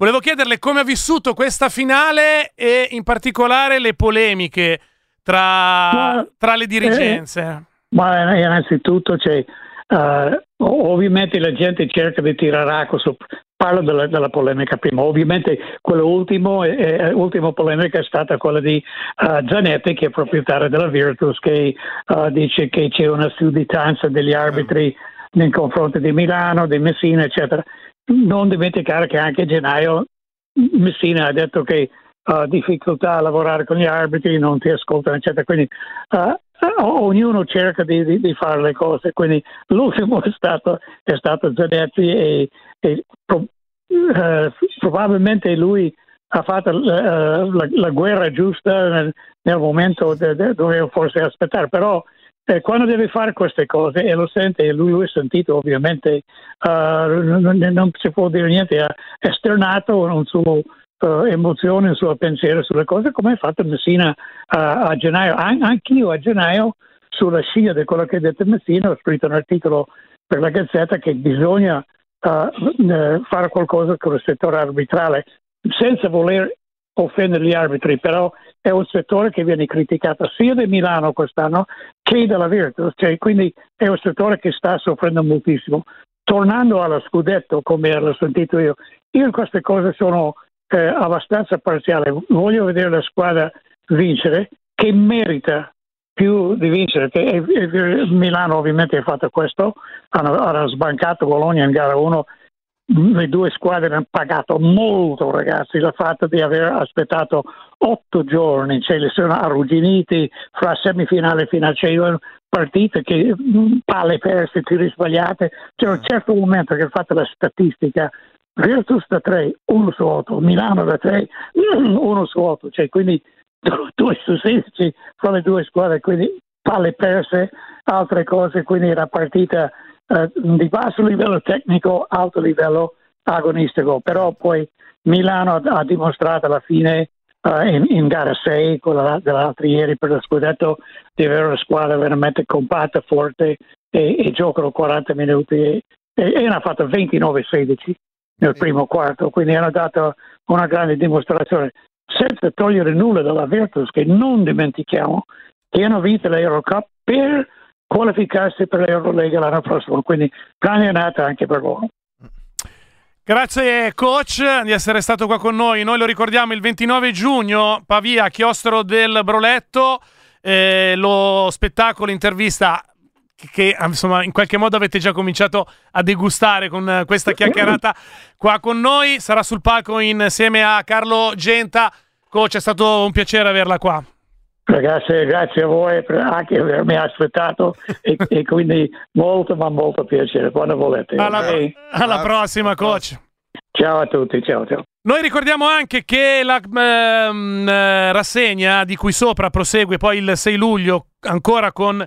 Volevo chiederle come ha vissuto questa finale e in particolare le polemiche tra, Ma- tra le dirigenze. Ma innanzitutto c'è, eh, ovviamente la gente cerca di tirare acqua su, parlo della, della polemica prima, ovviamente quello ultimo, eh, eh, polemica è stata quella di eh, Zanetti che è proprietario della Virtus che eh, dice che c'è una sudditanza degli arbitri nei confronti di Milano, di Messina eccetera. Non dimenticare che anche a gennaio Messina ha detto che ha difficoltà a lavorare con gli arbitri, non ti ascoltano, eccetera. Quindi o- ognuno cerca di, di- di fare le cose. Quindi l'ultimo è stato, è stato Zanetti e, e pro- eh, probabilmente lui ha fatto la, la guerra giusta nel, nel momento doveva forse aspettare, però eh, quando deve fare queste cose e lo sente, e lui lo ha sentito ovviamente, eh, non, non- si può dire niente, ha esternato un suo eh, emozione, un suo pensiero sulle cose, come ha fatto Messina a, a gennaio. An- anch'io a gennaio, sulla scia di quello che ha detto Messina, ho scritto un articolo per la Gazzetta che bisogna fare qualcosa con il settore arbitrale, senza voler offendere gli arbitri, però è un settore che viene criticato sia da Milano quest'anno che dalla Virtus, cioè, quindi è un settore che sta soffrendo moltissimo. Tornando allo scudetto, come l'ho sentito io, io in queste cose sono eh, abbastanza parziale, voglio vedere la squadra vincere che merita più di vincere, che è- Milano ovviamente ha fatto questo, hanno, hanno sbancato Bologna in gara 1, le due squadre hanno pagato molto ragazzi il fatto di aver aspettato otto giorni, cioè li sono arrugginiti fra semifinale e finale, cioè io- partite che mm, palle perse, tiri sbagliate, c'è un certo momento che ha fatto la statistica Virtus da 3, 1 su 8, Milano da 3, 1 su 8, cioè quindi 2 su 16 fra le due squadre, quindi palle perse, altre cose, quindi era partita eh, di basso livello tecnico, alto livello agonistico, però poi Milano ha dimostrato alla fine eh, in, in gara 6, quella dell'altro ieri per lo scudetto, di avere una squadra veramente compatta, forte e, e giocano 40 minuti e, e, e hanno fatto 29-16 nel primo quarto, quindi hanno dato una grande dimostrazione, senza togliere nulla dalla Virtus, che non dimentichiamo che hanno vinto l'Eurocup per qualificarsi per l'Eurolega l'anno prossimo, quindi grande annata anche per loro. Grazie coach di essere stato qua con noi. Noi lo ricordiamo il 29 giugno, Pavia, chiostro del Broletto, eh, lo spettacolo intervista che insomma in qualche modo avete già cominciato a degustare con eh, questa chiacchierata qua con noi. Sarà sul palco insieme a Carlo Genta. Coach, è stato un piacere averla qua. Ragazzi, grazie a voi per anche avermi aspettato e, e quindi molto ma molto piacere quando volete. Alla, ok? alla prossima, coach. Ciao a tutti, ciao ciao. Noi ricordiamo anche che la ehm, eh, rassegna di cui sopra prosegue poi il 6 luglio ancora con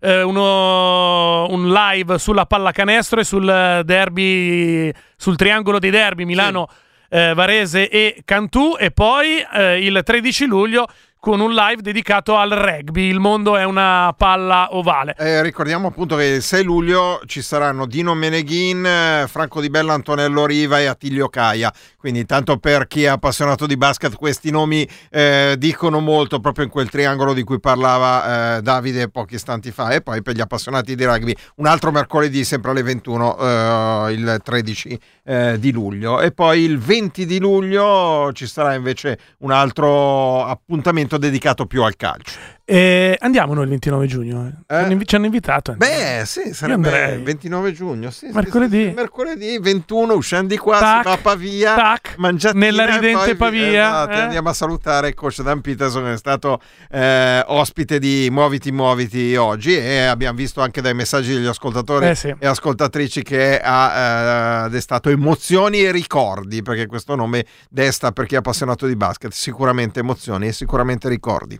eh, uno, un live sulla pallacanestro e sul derby, sul triangolo dei derby Milano, eh, Varese e Cantù e poi eh, il 13 luglio con un live dedicato al rugby. Il mondo è una palla ovale. Eh, ricordiamo appunto che il 6 luglio ci saranno Dino Meneghin, Franco Di Bella, Antonello Riva e Attilio Caia. Quindi, tanto per chi è appassionato di basket, questi nomi eh, dicono molto proprio in quel triangolo di cui parlava eh, Davide pochi istanti fa. E poi per gli appassionati di rugby, un altro mercoledì, sempre alle 21, eh, il 13 eh, di luglio. E poi il 20 di luglio ci sarà invece un altro appuntamento dedicato più al calcio. Eh, andiamo noi il 29 giugno. eh. Ci hanno invi- Ci hanno invitato. andiamo. Beh, sì, sarebbe il 29 giugno. Sì, Mercoledì. sì, mercoledì 21, usciamo di qua, Tac, si va a Pavia, tac, nella ridente poi- Pavia, esatto, eh. Andiamo a salutare il coach Dan Peterson che è stato eh, ospite di Muoviti Muoviti oggi e abbiamo visto anche dai messaggi degli ascoltatori Eh sì. e ascoltatrici che ha eh, destato emozioni e ricordi, perché questo nome desta per chi è appassionato di basket, sicuramente emozioni e sicuramente ricordi.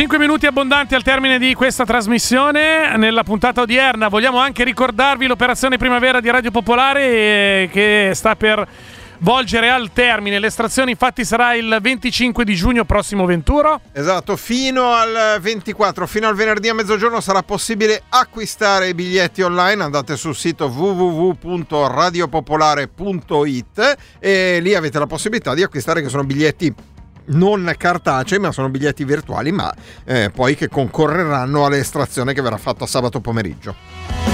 Cinque minuti abbondanti al termine di questa trasmissione. Nella puntata odierna vogliamo anche ricordarvi l'operazione primavera di Radio Popolare eh, che sta per volgere al termine. L'estrazione infatti sarà il 25 di giugno prossimo venturo. Esatto, fino al 24, fino al venerdì a mezzogiorno sarà possibile acquistare i biglietti online. Andate sul sito www.radiopopolare.it e lì avete la possibilità di acquistare che sono biglietti non cartacei, ma sono biglietti virtuali, ma eh, poi che concorreranno all'estrazione che verrà fatta sabato pomeriggio.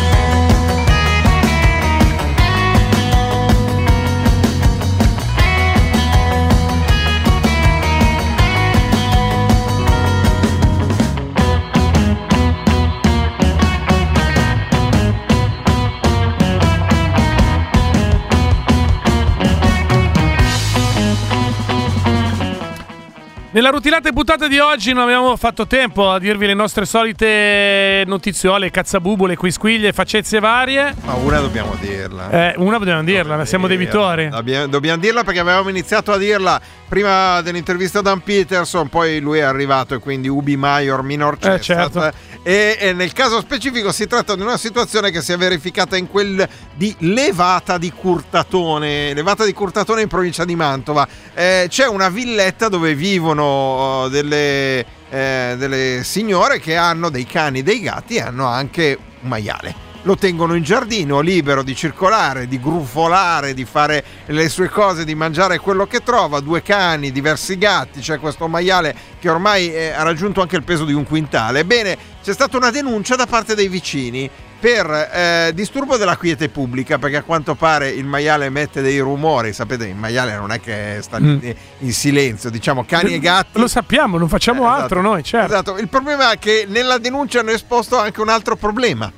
Nella rutilata puntata di oggi non abbiamo fatto tempo a dirvi le nostre solite notiziole, cazzabubole, quisquiglie, facezie varie. Ma una dobbiamo dirla. Eh, una dobbiamo dirla, siamo debitori. Dobbiamo, dobbiamo dirla perché avevamo iniziato a dirla prima dell'intervista a Dan Peterson, poi lui è arrivato e quindi Ubi Maior Minor Eh, Cessat. certo. E, e nel caso specifico si tratta di una situazione che si è verificata in quel di Levata di Curtatone, Levata di Curtatone in provincia di Mantova. Eh, c'è una villetta dove vivono oh, delle, eh, delle signore che hanno dei cani dei gatti e hanno anche un maiale lo tengono in giardino, libero di circolare, di grufolare, di fare le sue cose, di mangiare quello che trova, due cani, diversi gatti, c'è questo maiale che ormai eh, ha raggiunto anche il peso di un quintale. Ebbene, c'è stata una denuncia da parte dei vicini per eh, disturbo della quiete pubblica, perché a quanto pare il maiale emette dei rumori, sapete, il maiale non è che sta Mm. in, in silenzio, diciamo cani e gatti. Lo sappiamo, non facciamo Eh, altro esatto. noi, certo. Esatto, il problema è che nella denuncia hanno esposto anche un altro problema.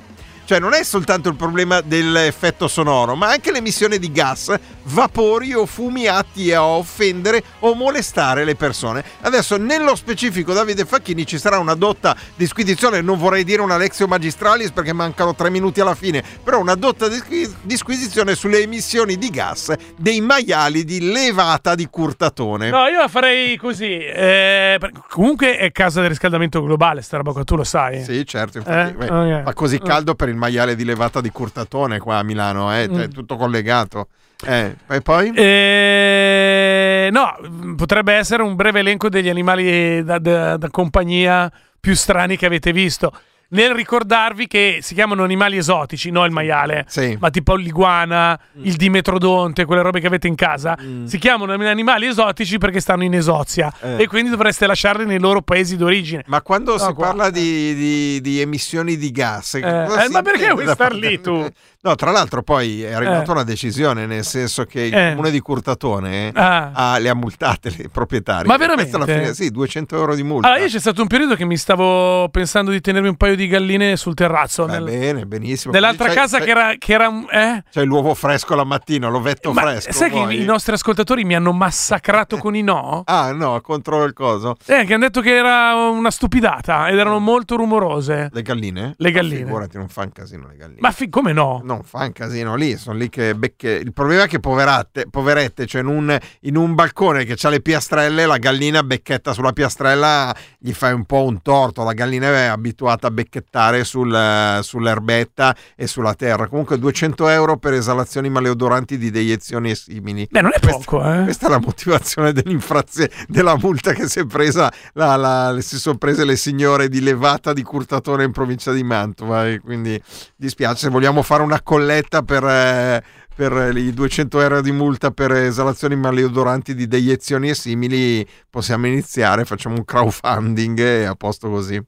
Cioè non è soltanto il problema dell'effetto sonoro, ma anche l'emissione di gas, vapori o fumi atti a offendere o molestare le persone. Adesso nello specifico Davide Facchini ci sarà una dotta disquisizione, non vorrei dire una lexio magistralis perché mancano tre minuti alla fine, però una dotta disqui- disquisizione sulle emissioni di gas dei maiali di levata di Curtatone. No, io la farei così. eh, comunque è causa del riscaldamento globale, sta roba qua, tu lo sai. Sì, certo, infatti, Eh? beh, Ok. fa così caldo per il maiale di levata di Curtatone qua a Milano, eh, cioè, è Mm. tutto collegato. Eh, e poi? Eh, no, potrebbe essere un breve elenco degli animali da, da- da compagnia più strani che avete visto. Nel ricordarvi che si chiamano animali esotici, no il maiale, Sì. ma tipo l'iguana, il dimetrodonte, quelle robe che avete in casa, si chiamano animali esotici perché stanno in esozia Eh. e quindi dovreste lasciarli nei loro paesi d'origine. Ma quando No, si qua- parla di, di- di emissioni di gas, Eh, eh, ma perché vuoi star parte- lì tu? No, tra l'altro poi è arrivata Eh. una decisione, nel senso che il Eh. comune di Curtatone Ah. ha- le ha multate le proprietarie. Ma veramente? fine- sì, 200 euro di multa. Allora, io c'è stato un periodo che mi stavo pensando di tenermi un paio di galline sul terrazzo. Va nel- bene, benissimo. nell'altra casa c'hai- che era. Che era eh? C'hai l'uovo fresco la mattina, l'ovetto Ma fresco. sai che vuoi? i nostri ascoltatori mi hanno massacrato con i no? Ah, no, contro il coso. Eh, che hanno detto che era una stupidata ed erano molto rumorose. Le galline? Le galline. Ma Figurati, non fa un casino le galline. Ma fi- come no? Non fa un casino lì, sono lì che becche. Il problema è che poverate, poverette, cioè in un, in un balcone che ha le piastrelle, la gallina becchetta sulla piastrella, gli fai un po' un torto. La gallina è abituata a etichettare sul- sull'erbetta e sulla terra. Comunque 200 euro per esalazioni maleodoranti di deiezioni e simili. Beh, non è Questa- poco, eh. Questa è la motivazione dell'infrazione della multa che si è presa la- la- si sono prese le signore di Levata di Curtatore in provincia di Mantova e quindi dispiace se vogliamo fare una colletta per, eh, per i 200 euro di multa per esalazioni maleodoranti di deiezioni e simili possiamo iniziare facciamo un crowdfunding e a posto così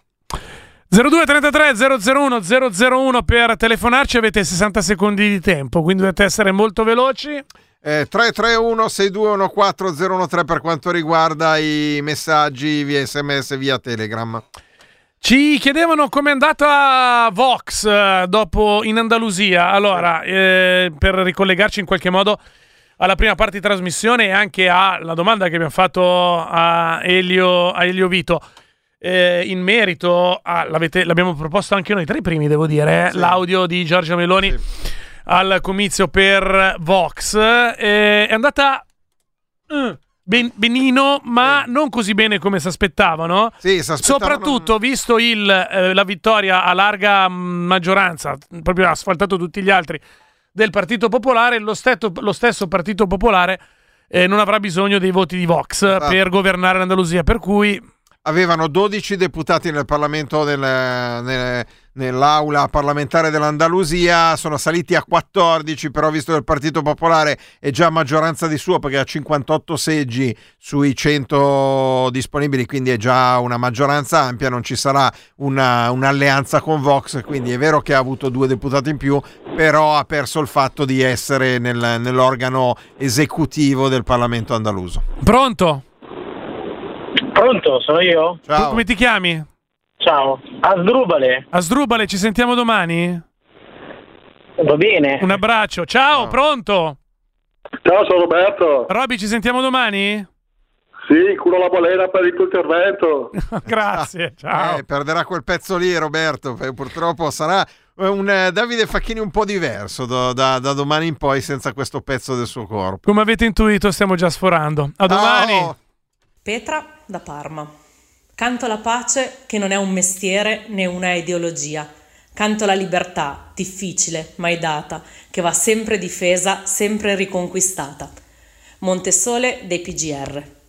0233 001 001 per telefonarci avete 60 secondi di tempo, quindi dovete essere molto veloci. Eh, 331 6214 013 per quanto riguarda i messaggi via sms via telegram Ci chiedevano com'è andata Vox eh, dopo in Andalusia. Allora, eh, per ricollegarci in qualche modo alla prima parte di trasmissione e anche alla domanda che abbiamo fatto a Elio, a Elio Vito. Eh, in merito a, l'avete- l'abbiamo proposto anche noi tra i primi, devo dire, eh, Sì. l'audio di Giorgia Meloni al comizio per Vox. eh, è andata eh, ben- benino, ma non così bene come si aspettavano. Sì, Soprattutto visto il, eh, la vittoria a larga mh, maggioranza, proprio ha asfaltato tutti gli altri del Partito Popolare, lo, stetto- lo stesso Partito Popolare eh, non avrà bisogno dei voti di Vox Esatto. per governare l'Andalusia, per cui avevano 12 deputati nel Parlamento del- nel- nell'aula parlamentare dell'Andalusia, sono saliti a 14, però visto che il Partito Popolare è già maggioranza di suo perché ha 58 seggi sui 100 disponibili, quindi è già una maggioranza ampia, non ci sarà una- un'alleanza con Vox, quindi è vero che ha avuto due deputati in più, però ha perso il fatto di essere nel- nell'organo esecutivo del Parlamento andaluso. pronto? Pronto, sono io? Tu come ti chiami? Ciao. Asdrubale. Asdrubale, ci sentiamo domani? Va bene. Un abbraccio, ciao, pronto? Ciao, sono Roberto. Roby, ci sentiamo domani? Sì, curo la balena per il tuo intervento. Grazie, ciao. Eh, perderà quel pezzo lì, Roberto. eh, Purtroppo sarà eh, un eh, Davide Facchini un po' diverso da, da- da domani in poi senza questo pezzo del suo corpo. Come avete intuito, stiamo già sforando. A domani. Ciao. Petra da Parma. Canto la pace che non è un mestiere né una ideologia. Canto la libertà, difficile, mai data, che va sempre difesa, sempre riconquistata. Montesole dei PGR.